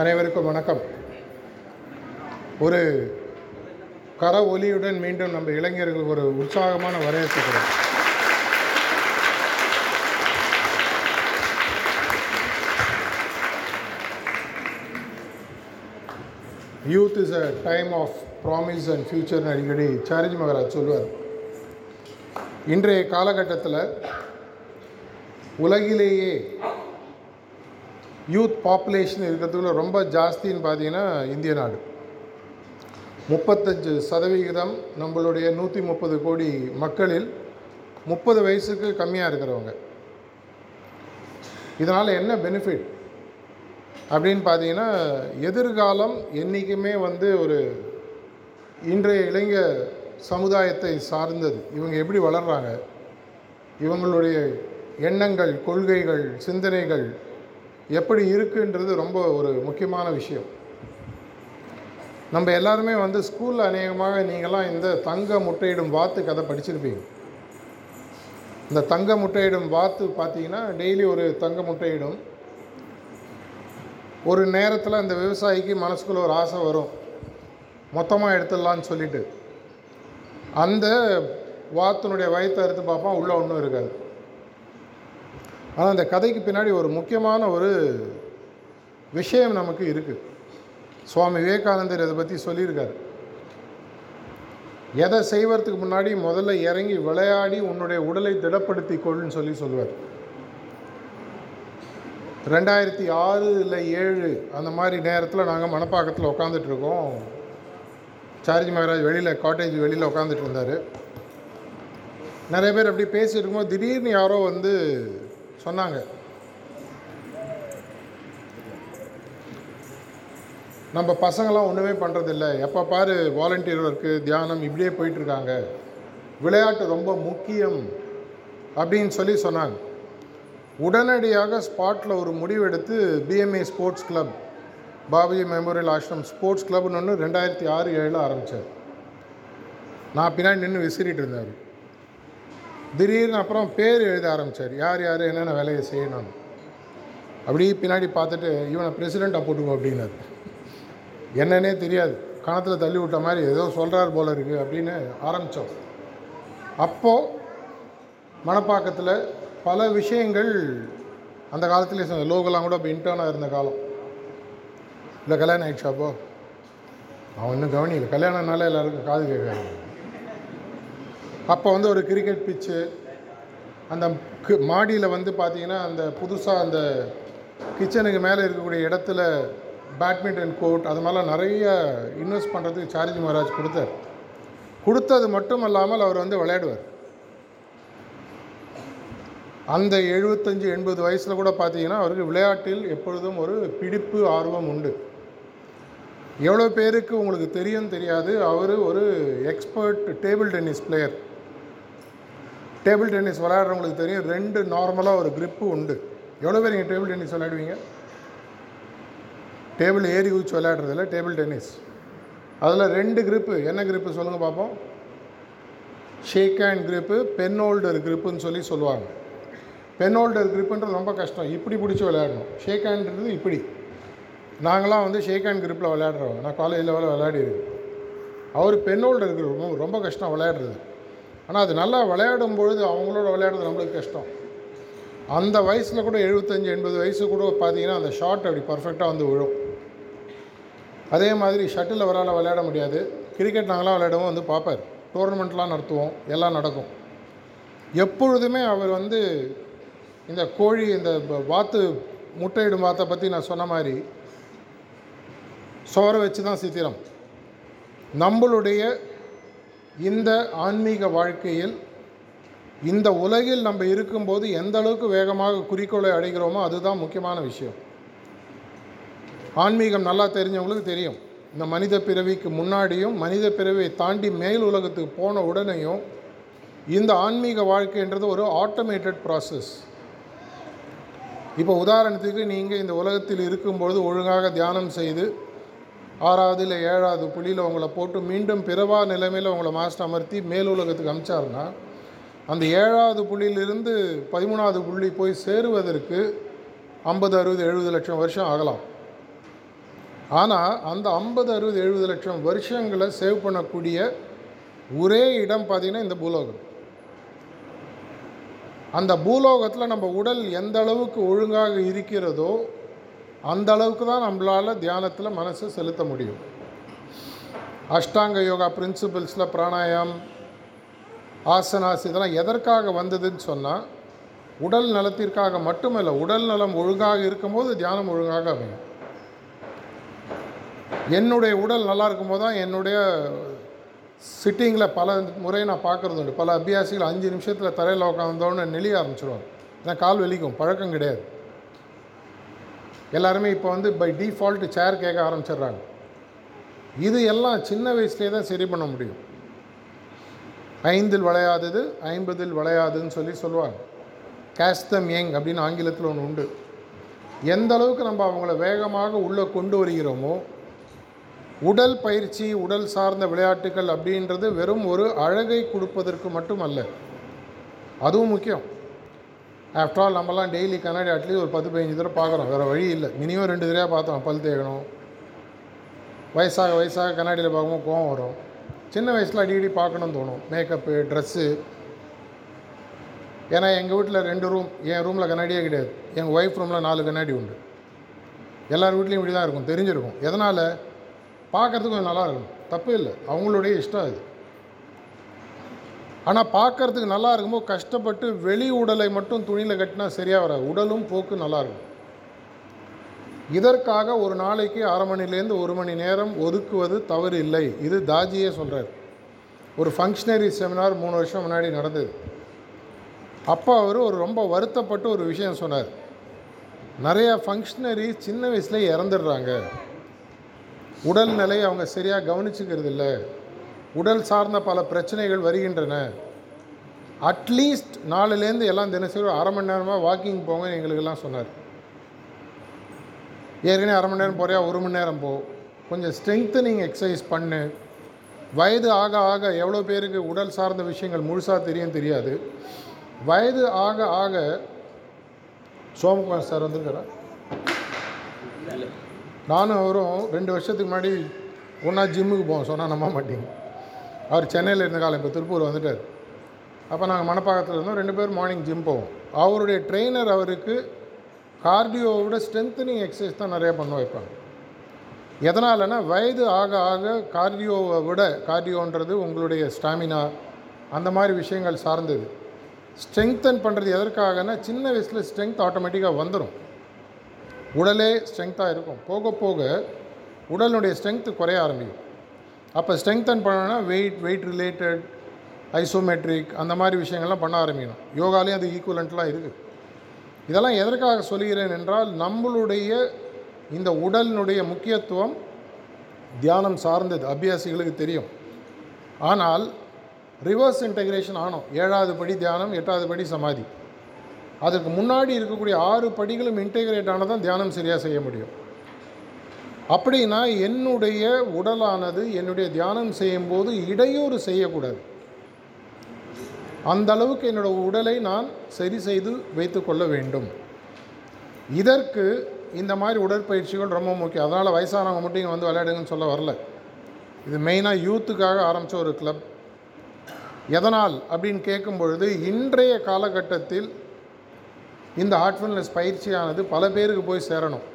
அனைவருக்கும் வணக்கம். ஒரு கர ஒலியுடன் மீண்டும் நம்ம இளைஞர்களுக்கு ஒரு உற்சாகமான வரவேற்புகிறோம் youth is a time of promise and ஃப்யூச்சர்னு அடிக்கடி சாரிஜ் மகராஜ் சொல்லுவார். இன்றைய காலகட்டத்தில் உலகிலேயே யூத் பாப்புலேஷன் இருக்கிறதுக்குள்ள ரொம்ப ஜாஸ்தின்னு பார்த்தீங்கன்னா இந்திய நாடு. முப்பத்தஞ்சு சதவிகிதம் நம்மளுடைய நூற்றி முப்பது கோடி மக்களில் முப்பது வயசுக்கு கம்மியாக இருக்கிறவங்க. இதனால் என்ன பெனிஃபிட் அப்படின்னு பார்த்தீங்கன்னா எதிர்காலம் என்றைக்குமே வந்து ஒரு இன்றைய இளைஞர் சமுதாயத்தை சார்ந்தது. இவங்க எப்படி வளர்கிறாங்க இவங்களுடைய எண்ணங்கள் கொள்கைகள் சிந்தனைகள் எப்படி இருக்குன்றது ரொம்ப ஒரு முக்கியமான விஷயம். நம்ம எல்லாருமே வந்து ஸ்கூலில் அநேகமாக நீங்களாம் இந்த தங்க முட்டையிடும் வாத்து கதை படிச்சிருப்பீங்க. இந்த தங்க முட்டையிடும் வாத்து பார்த்தீங்கன்னா டெய்லி ஒரு தங்க முட்டையிடும். ஒரு நேரத்தில் அந்த விவசாயிக்கு மனசுக்குள்ள ஒரு ஆசை வரும். மொத்தமாக எடுத்துடலான்னு சொல்லிட்டு. அந்த வாத்தினுடைய வயத்தை அறுத்து பார்ப்பான் உள்ளே ஒன்றும் இருக்காது. ஆனால் அந்த கதைக்கு பின்னாடி ஒரு முக்கியமான ஒரு விஷயம் நமக்கு இருக்குது சுவாமி விவேகானந்தர் இதை பற்றி சொல்லியிருக்காரு. எதை செய்வதற்கு முன்னாடி முதல்ல இறங்கி விளையாடி உன்னுடைய உடலை திடப்படுத்தி கொள்ன்னு சொல்லி சொல்லுவார். ரெண்டாயிரத்தி ஆறு இல்லை ஏழு அந்த மாதிரி நேரத்தில் நாங்கள் மணப்பாக்கத்தில் உட்காந்துட்டு இருக்கோம். சார்ஜி மகாராஜ் வெளியில் காட்டேஜ் வெளியில் உட்காந்துட்டு இருந்தார். நிறைய பேர் அப்படி பேசிட்டு இருக்கும்போது திடீர்னு யாரோ வந்து சொன்னாங்க. நம்ம பசங்களாம் ஒன்றுமே பண்ணுறதில்ல எப்போ பாரு வாலண்டியர் ஒர்க்கு தியானம் இப்படியே போயிட்டுருக்காங்க. விளையாட்டு ரொம்ப முக்கியம் அப்படின்னு சொல்லி சொன்னாங்க. உடனடியாக ஸ்பாட்டில் ஒரு முடிவெடுத்து PMA sports club Bapuji memorial Ashram sports கிளப்னு ஒன்று ரெண்டாயிரத்தி ஆறு ஏழில் ஆரம்பித்தார் நான் பின்னாடி நின்று விசிறிட்டு இருந்தார். திடீர்னு அப்புறம் பேர் எழுத ஆரம்பித்தார் யார் யார் என்னென்ன வேலையை செய்யணும்? அப்படி பின்னாடி பார்த்துட்டு இவனை பிரசிடெண்ட்டாக போட்டுக்கோ அப்படின்னாரு. என்னன்னே தெரியாது. கணத்தில் தள்ளி விட்ட மாதிரி ஏதோ சொல்கிறார் போல இருக்குது அப்படின்னு ஆரம்பித்தோம் அப்போது மணப்பாக்கத்தில் பல விஷயங்கள் அந்த காலத்துலேயே சொன்ன லோகெல்லாம் கூட இப்போ இன்டர்னாக இருந்த காலம். இல்லை கல்யாணம் ஆயிடுச்சு அப்போ? அவன் இன்னும் கவனிக்கல. கல்யாணம்னால எல்லாருக்கும் காது கேட்காது. அப்போ வந்து ஒரு கிரிக்கெட் பிச்சு அந்த மாடியில் வந்து பார்த்தீங்கன்னா அந்த புதுசாக அந்த கிச்சனுக்கு மேலே இருக்கக்கூடிய இடத்துல பேட்மிண்டன் கோர்ட் அது மாதிரிலாம் நிறைய இன்வெஸ்ட் பண்ணுறதுக்கு சார்ஜி மகாராஜ் கொடுத்தார். கொடுத்தது மட்டும் இல்லாமல் அவர் வந்து விளையாடுவார். அந்த எழுபத்தஞ்சு எண்பது வயசில் கூட பார்த்தீங்கன்னா அவருக்கு விளையாட்டில் எப்பொழுதும் ஒரு பிடிப்பு ஆர்வம் உண்டு. எவ்வளோ பேருக்கு உங்களுக்கு தெரியும் தெரியாது. அவர் ஒரு expert table tennis player table tennis விளையாடுறவங்களுக்கு தெரியும் ரெண்டு நார்மலாக ஒரு க்ரிப்பு உண்டு. எவ்வளோ பேர் நீங்கள் டேபிள் டென்னிஸ் விளையாடுவீங்க? டேபிள் ஏறி குதிச்சு விளையாடுறதில்ல டேபிள் டென்னிஸ். அதில் ரெண்டு க்ரிப்பு என்ன க்ரிப்பு சொல்லுங்கள் பார்ப்போம் shake hand grip pen holder க்ரிப்புன்னு சொல்லி சொல்லுவாங்க. பென் ஹோல்டர் க்ரிப்புன்றது ரொம்ப கஷ்டம். இப்படி பிடிச்சி விளையாடணும். ஷேக் ஹேண்ட்ன்றது இப்படி. நாங்களாம் வந்து ஷேக் ஹேண்ட் க்ரிப்பில் விளையாடுறோம் நான் காலேஜ் லெவலில் விளையாடிருக்கேன். அவர் பென் ஹோல்டர் grip ரொம்ப கஷ்டம் விளையாடுறது. ஆனால் அது நல்லா விளையாடும் பொழுது அவங்களோட விளையாடுறது நம்மளுக்கு கஷ்டம். அந்த வயசில் கூட எழுபத்தஞ்சி எண்பது வயசு கூட பார்த்தீங்கன்னா அந்த ஷாட் அப்படி பர்ஃபெக்டாக வந்து விழும். அதே மாதிரி ஷட்டில் அவரால் விளையாட முடியாது. கிரிக்கெட் நாங்களாம் விளையாடுவோம் வந்து பார்ப்பார் டோர்னமெண்ட்லாம் நடத்துவோம். எல்லாம் நடக்கும். எப்பொழுதுமே அவர் வந்து இந்த கோழி இந்த வாத்து முட்டையிடும் வாத்தை பற்றி நான் சொன்ன மாதிரி சோற வச்சு தான் சித்திரம். நம்மளுடைய இந்த ஆன்மீக வாழ்க்கையில் இந்த உலகில் நம்ம இருக்கும்போது எந்த அளவுக்கு வேகமாக குறிக்கோளை அடைகிறோமோ அதுதான் முக்கியமான விஷயம். ஆன்மீகம் நல்லா தெரிஞ்சவங்களுக்கு தெரியும். இந்த மனித பிறவிக்கு முன்னாடியும் மனித பிறவியை தாண்டி மேல் உலகத்துக்கு போன உடனேயும் இந்த ஆன்மீக வாழ்க்கைன்றது ஒரு ஆட்டோமேட்டட் ப்ராசஸ் இப்போ உதாரணத்துக்கு நீங்கள் இந்த உலகத்தில் இருக்கும்பொழுது ஒழுங்காக தியானம் செய்து ஆறாவது இல்லை ஏழாவது புள்ளியில் உங்களை போட்டு மீண்டும் பிறவா நிலைமையில் உங்களை மாஸ்டர் அமர்த்தி மேல் உலகத்துக்கு அமிச்சாருன்னா அந்த ஏழாவது புள்ளியிலிருந்து பதிமூணாவது புள்ளி போய் சேருவதற்கு ஐம்பது அறுபது எழுபது லட்சம் வருஷம் ஆகலாம். ஆனால் அந்த ஐம்பது அறுபது எழுபது லட்சம் வருஷங்களை சேவ் பண்ணக்கூடிய ஒரே இடம் பார்த்திங்கன்னா இந்த பூலோகம். அந்த பூலோகத்தில் நம்ம உடல் எந்த அளவுக்கு ஒழுங்காக இருக்கிறதோ அந்த அளவுக்கு தான் நம்மளால் தியானத்தில் மனசை செலுத்த முடியும். அஷ்டாங்க யோகா பிரின்சிபிள்ஸில் பிராணாயாம் ஆசனாஸ் இதெல்லாம் எதற்காக வந்ததுன்னு சொன்னால் உடல் நலத்திற்காக மட்டுமல்ல உடல் நலம் ஒழுங்காக இருக்கும்போது தியானம் ஒழுங்காக அமையும். என்னுடைய உடல் நல்லா இருக்கும்போது தான் என்னுடைய சிட்டிங்கில் பல முறை நான் பார்க்குறது உண்டு. பல அபியாசிகள் அஞ்சு நிமிஷத்தில் தரையில் உட்காந்தோன்னு நெளிய ஆரம்பிச்சிடுவாங்க ஏன்னா கால் வலிக்கும் பழக்கம் கிடையாது. எல்லாருமே இப்போ வந்து பை டிஃபால்ட் சேர் கேட்க ஆரம்பிச்சிடுறாங்க. இது எல்லாம் சின்ன வயசுலேயே தான் சரி பண்ண முடியும். ஐந்தில் விளையாதது ஐம்பதில் விளையாதுன்னு சொல்லி சொல்லுவாங்க. கேஸ்தம் எங் அப்படின்னு ஆங்கிலத்தில் ஒன்று உண்டு. எந்த அளவுக்கு நம்ம அவங்கள வேகமாக உள்ளே கொண்டு வருகிறோமோ உடல் பயிற்சி உடல் சார்ந்த விளையாட்டுகள் அப்படின்றது வெறும் ஒரு அழகை கொடுப்பதற்கு மட்டும் அல்ல அதுவும் முக்கியம். ஆஃப்டர் ஆல் நம்மலாம் டெய்லி கண்ணாடி அட்லீஸ்ட் ஒரு பத்து பதினஞ்சு தடவை பார்க்குறோம். வேறு வழி இல்லை. மினிமம் ரெண்டு தடவை பார்த்தோம். பல் தேய்க்கணும் வயசாக வயசாக கண்ணாடியில் பார்க்கும்போது கோவம் வரும். சின்ன வயசில் அடிக்கடி பார்க்கணும்னு தோணும். மேக்கப்பு ட்ரெஸ்ஸு ஏன்னா எங்கள் வீட்டில் ரெண்டு ரூம் என் ரூமில் கண்ணாடியே கிடையாது. எங்கள் ஒய்ஃப் ரூமில் நாலு கண்ணாடி உண்டு. எல்லார் வீட்லேயும் இப்படி தான் இருக்கும். தெரிஞ்சிருக்கும். எதனால்? பார்க்குறதுக்கு கொஞ்சம் நல்லா இருக்கும் தப்பு இல்லை. அவங்களுடைய இஷ்டம் அது. ஆனால் பார்க்கறதுக்கு நல்லா இருக்கும்போது கஷ்டப்பட்டு வெளி உடலை மட்டும் துணியில் கட்டினா சரியாக வராது. உடலும் போக்கு நல்லாயிருக்கும் இதற்காக ஒரு நாளைக்கு அரை மணிலேருந்து ஒரு மணி நேரம் ஒதுக்குவது தவறு இல்லை. இது தாஜியே சொல்கிறார் ஒரு ஃபங்க்ஷனரி செமினார் மூணு வருஷம் முன்னாடி நடந்தது. அப்போ அவர் ஒரு ரொம்ப வருத்தப்பட்டு ஒரு விஷயம் சொன்னார். நிறைய ஃபங்க்ஷனரி சின்ன வயசுலேயே இறந்துடுறாங்க. உடல்நிலை அவங்க சரியாக கவனிச்சுக்கிறது இல்லை. உடல் சார்ந்த பல பிரச்சனைகள் வருகின்றன. அட்லீஸ்ட் நாலுலேருந்து எல்லாம் தினசரி அரை மணி நேரமாக வாக்கிங் போங்க எங்களுக்கெல்லாம் சொன்னார். ஏற்கனவே அரை மணி நேரம் போறியா? ஒரு மணி நேரம் போ. கொஞ்சம் ஸ்ட்ரெங்தனிங் எக்ஸசைஸ் பண்ணு. வயது ஆக ஆக எவ்வளோ பேருக்கு உடல் சார்ந்த விஷயங்கள் முழுசாக தெரியும் தெரியாது. வயது ஆக ஆக சோமகுமார் சார் வந்திருக்காரா? நானும் அவரும் ரெண்டு வருஷத்துக்கு முன்னாடி ஒன்றா ஜிம்முக்கு போவோம். சொன்னால் நம்ப மாட்டேங்க. அவர் சென்னையில் இருந்த காலம் இப்போ திருப்பூர் வந்துட்டார். அப்போ நாங்கள் மணப்பாக்கத்தில் இருந்தோம். ரெண்டு பேரும் மார்னிங் ஜிம் போவோம். அவருடைய ட்ரெயினர் அவருக்கு கார்டியோவை ஸ்ட்ரென்த்தனிங் எக்ஸசைஸ் தான் நிறையா பண்ண வைப்பாங்க. எதனாலனா வயது ஆக ஆக கார்டியோவை விட கார்டியோன்றது உங்களுடைய ஸ்டாமினா அந்த மாதிரி விஷயங்கள் சார்ந்தது. ஸ்ட்ரெங்தன் பண்ணுறது எதற்காகனா சின்ன வயசில் ஸ்ட்ரென்த் ஆட்டோமேட்டிக்காக வந்துடும் உடலே ஸ்ட்ரெங்க்த்தாக இருக்கும். போக போக உடலுடைய ஸ்ட்ரென்த்து குறைய ஆரம்பிக்கும். அப்போ ஸ்ட்ரெங்தன் பண்ணணும்னா வெயிட் வெயிட் ரிலேட்டட் ஐசோமெட்ரிக் அந்த மாதிரி விஷயங்கள்லாம் பண்ண ஆரம்பிக்கணும். யோகாலேயும் அது ஈக்குவலண்ட்லாம் இருக்குது இதெல்லாம் எதற்காக சொல்கிறேன் என்றால் நம்மளுடைய இந்த உடலினுடைய முக்கியத்துவம் தியானம் சார்ந்தது. அபியாசிகளுக்கு தெரியும். ஆனால் ரிவர்ஸ் இன்டகிரேஷன் ஆனோம். ஏழாவது படி தியானம் எட்டாவது படி சமாதி. அதற்கு முன்னாடி இருக்கக்கூடிய ஆறு படிகளும் இன்டெகிரேட் ஆனால் தான் தியானம் சரியாக செய்ய முடியும். அப்படின்னா என்னுடைய உடலானது என்னுடைய தியானம் செய்யும்போது இடையூறு செய்யக்கூடாது. அந்த அளவுக்கு என்னோடய உடலை நான் சரி செய்து வைத்துக்கொள்ள வேண்டும். இதற்கு இந்த மாதிரி உடற்பயிற்சிகள் ரொம்ப முக்கியம். அதனால் வயசானவங்க மட்டும் இங்கே வந்து விளையாடுங்கன்னு சொல்ல வரல. இது மெயினாக யூத்துக்காக ஆரம்பித்த ஒரு கிளப். எதனால்? அப்படின்னு கேட்கும் பொழுது இன்றைய காலகட்டத்தில் இந்த ஹார்ட்ஃபுல்னஸ் பயிற்சியானது பல பேருக்கு போய் சேரணும்.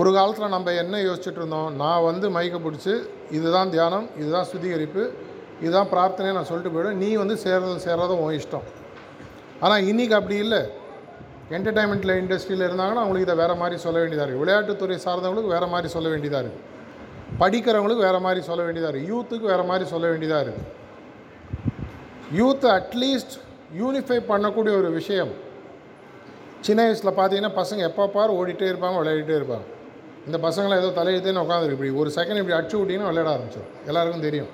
ஒரு காலத்தில் நம்ம என்ன யோசிச்சுட்டு இருந்தோம்? நான் வந்து மைக்க பிடிச்சி இதுதான் தியானம் இதுதான் சுத்திகரிப்பு இதுதான் பிரார்த்தனை நான் சொல்லிட்டு போயிடுவேன். நீ வந்து சேர்றது சேர்றதும் உன் இஷ்டம். ஆனால் இன்றைக்கி அப்படி இல்லை. என்டர்டைன்மெண்ட்டில் இண்டஸ்ட்ரியில் இருந்தாங்கன்னா அவங்களுக்கு இதை வேறு மாதிரி சொல்ல வேண்டியதாக இருக்குது விளையாட்டுத்துறை சார்ந்தவங்களுக்கு வேறு மாதிரி சொல்ல வேண்டியதாக இருக்குது படிக்கிறவங்களுக்கு வேறு மாதிரி சொல்ல வேண்டியதாக இருக்குது யூத்துக்கு வேறு மாதிரி சொல்ல வேண்டியதாக இருக்குது யூத்தை அட்லீஸ்ட் யூனிஃபை பண்ணக்கூடிய ஒரு விஷயம். சின்ன வயசில் பார்த்தீங்கன்னா பசங்க எப்போ பார் ஓடிட்டே இருப்பாங்க விளையாடிட்டே இருப்பாங்க. இந்த பசங்களை ஏதோ தலையெழுத்தேன்னு உட்காந்துருக்கு. இப்படி ஒரு செகண்ட் இப்படி அடிச்சு விட்டிங்கன்னா விளையாட ஆரம்பிச்சிடும் எல்லாருக்கும் தெரியும்.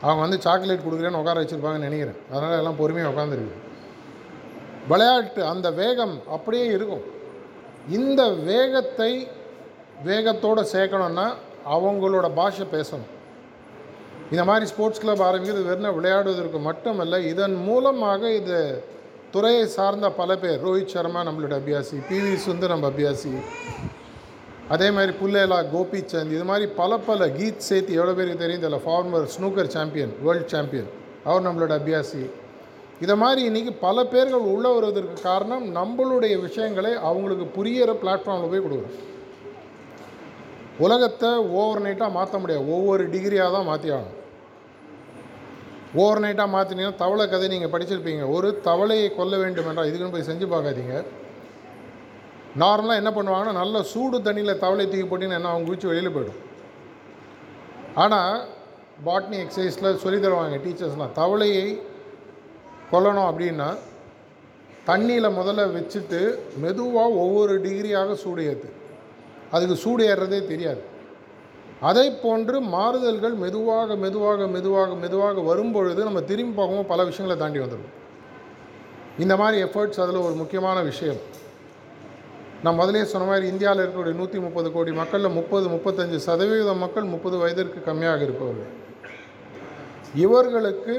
அவங்க வந்து சாக்லேட் கொடுக்குறேன்னு உட்கார வச்சுருப்பாங்கன்னு நினைக்கிறேன். அதனால் எல்லாம் பொறுமையாக உட்காந்துருக்கு. விளையாட்டு அந்த வேகம் அப்படியே இருக்கும். இந்த வேகத்தை வேகத்தோடு சேர்க்கணுன்னா அவங்களோட பாஷை பேசணும். இந்த மாதிரி ஸ்போர்ட்ஸ் கிளப் ஆரம்பிக்கிறது வெறும் விளையாடுவதற்கு மட்டுமல்ல இதன் மூலமாக இது துறையை சார்ந்த பல பேர் ரோஹித் சர்மா நம்மளோட அபியாசி பி வி நம்ம அபியாசி அதே மாதிரி புல்லேலா கோபிச்சந்த் இது மாதிரி பல பல கீத் சேர்த்து எவ்வளோ பேருக்கு தெரியும் தெரியல former snooker champion world champion அவர் நம்மளோட அபியாசி. இதை மாதிரி இன்றைக்கி பல பேர்கள் உள்ளே வருவதற்கு காரணம் நம்மளுடைய விஷயங்களை அவங்களுக்கு புரியிற பிளாட்ஃபார்மில் போய் கொடுக்குறோம் உலகத்தை ஓவர் நைட்டாக மாற்ற முடியாது. ஒவ்வொரு டிகிரியாக தான் மாற்றி ஆகணும். ஓவர் நைட்டாக மாற்றினீங்கன்னா தவளை கதை நீங்கள் படிச்சிருப்பீங்க. ஒரு தவளையை கொல்ல வேண்டும் என்றால் இதுக்குன்னு போய் செஞ்சு பார்க்காதீங்க. நார்மலாக என்ன பண்ணுவாங்கன்னா நல்ல சூடு தண்ணியில் தவளை தூக்கி போட்டிங்கன்னா என்ன அவங்க குதிச்சு வெளியில் போய்டும். ஆனால் பாட்னி எக்ஸசைஸில் சொல்லி தருவாங்க டீச்சர்ஸ்லாம் தவளையை கொல்லணும் அப்படின்னா தண்ணியில் முதல்ல வச்சுட்டு மெதுவாக ஒவ்வொரு டிகிரியாக சூடு ஏற்று அதுக்கு சூடு ஏறுறதே தெரியாது. அதை போன்று மாறுதல்கள் மெதுவாக மெதுவாக மெதுவாக மெதுவாக வரும்பொழுது நம்ம திரும்பி போகவும் பல விஷயங்களை தாண்டி வந்துடும். இந்த மாதிரி எஃபர்ட்ஸ் அதில் ஒரு முக்கியமான விஷயம். நான் முதலே சொன்ன மாதிரி இந்தியாவில் இருக்கக்கூடிய நூற்றி முப்பது கோடி மக்களில் முப்பது முப்பத்தஞ்சு சதவீதம் மக்கள் முப்பது வயதிற்கு கம்மியாக இருப்பவர்கள். இவர்களுக்கு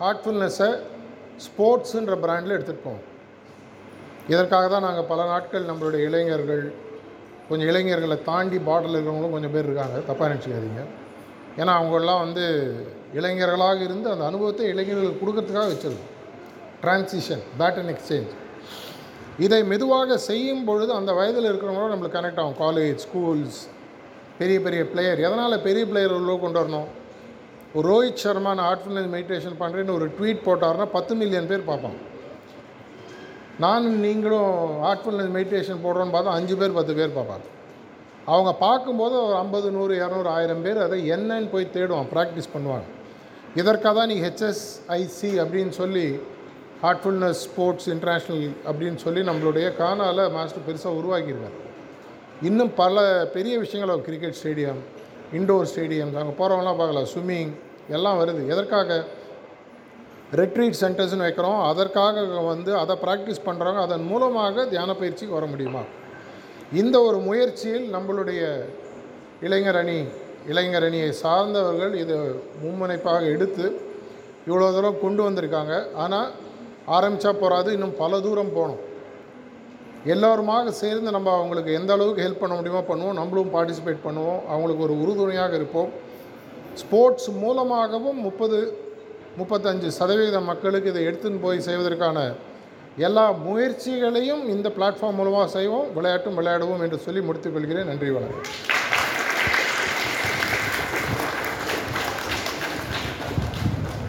ஹார்ட்ஃபுல்னஸை ஸ்போர்ட்ஸுன்ற பிராண்டில் எடுத்துகிட்டு போவோம் இதற்காக தான் நாங்கள் பல நாட்கள் நம்மளுடைய இளைஞர்கள் கொஞ்சம் இளைஞர்களை தாண்டி பார்டரில் இருக்கிறவங்களும் கொஞ்சம் பேர் இருக்காங்க. தப்பாக நினச்சிக்காதீங்க. ஏன்னா அவங்கெல்லாம் வந்து இளைஞர்களாக இருந்து அந்த அனுபவத்தை இளைஞர்களுக்கு கொடுக்கறதுக்காக வச்சிருக்கோம். டிரான்சிஷன் பேட்டன் எக்ஸ்சேஞ்ச் இதை மெதுவாக செய்யும் பொழுது அந்த வயதில் இருக்கிறவங்களோட நம்மளுக்கு கனெக்ட் ஆகும். காலேஜ் ஸ்கூல்ஸ் பெரிய பெரிய பிளேயர் எதனால் பெரிய பிளேயர் உள்ள கொண்டு வரணும்? ஒரு ரோஹித் சர்மா நான் ஹார்ட்ஃபுல்னஸ் மெடிடேஷன் பண்ணுறேன்னு ஒரு ட்வீட் போட்டாருன்னா பத்து மில்லியன் பேர் பார்ப்பான் நானும் நீங்களும் ஆர்ட்ஃபுல்னஸ் மெடிடேஷன் போடுறோன்னு பார்த்தா அஞ்சு பேர் பத்து பேர் பார்ப்பாங்க. அவங்க பார்க்கும்போது ஒரு ஐம்பது நூறு இரநூறு ஆயிரம் பேர் அதை என்னன்னு போய் தேடுவான் ப்ராக்டிஸ் பண்ணுவாங்க. இதற்காக தான் நீ ஹெச்எஸ்ஐசி அப்படின்னு சொல்லி ஹார்ட்ஃபுல்னஸ் ஸ்போர்ட்ஸ் இன்டர்நேஷ்னல் அப்படின்னு சொல்லி நம்மளுடைய கானால மாஸ்டர் பெருசாக உருவாக்கியிருக்காரு. இன்னும் பல பெரிய விஷயங்கள் கிரிக்கெட் ஸ்டேடியம் இண்டோர் ஸ்டேடியம்ஸ் அங்கே போகிறவங்களாம் பார்க்கலாம் ஸ்விம்மிங் எல்லாம் வருது. எதற்காக? ரெட்ரீட் சென்டர்ஸ்னு வைக்கிறோம். அதற்காக வந்து அதை ப்ராக்டிஸ் பண்ணுறவங்க அதன் மூலமாக தியான பயிற்சிக்கு வர முடியுமா? இந்த ஒரு முயற்சியில் நம்மளுடைய இளைஞர் அணி இளைஞர் அணியை சார்ந்தவர்கள் இதை மும்முனைப்பாக எடுத்து இவ்வளோ தூரம் கொண்டு வந்திருக்காங்க. ஆனால் ஆரம்பித்தா போகாது இன்னும் பல தூரம் போகணும். எல்லோருமாக சேர்ந்து நம்ம அவங்களுக்கு எந்த அளவுக்கு ஹெல்ப் பண்ண முடியுமோ பண்ணுவோம். நம்மளும் பார்ட்டிசிபேட் பண்ணுவோம். அவங்களுக்கு ஒரு உறுதுணையாக இருப்போம். ஸ்போர்ட்ஸ் மூலமாகவும் முப்பது முப்பத்தஞ்சு சதவீத மக்களுக்கு இதை எடுத்துன்னு போய் செய்வதற்கான எல்லா முயற்சிகளையும் இந்த பிளாட்ஃபார்ம் மூலமாக செய்வோம். விளையாட்டும் விளையாடுவோம் என்று சொல்லி முடித்துக்கொள்கிறேன் நன்றி வணக்கம்.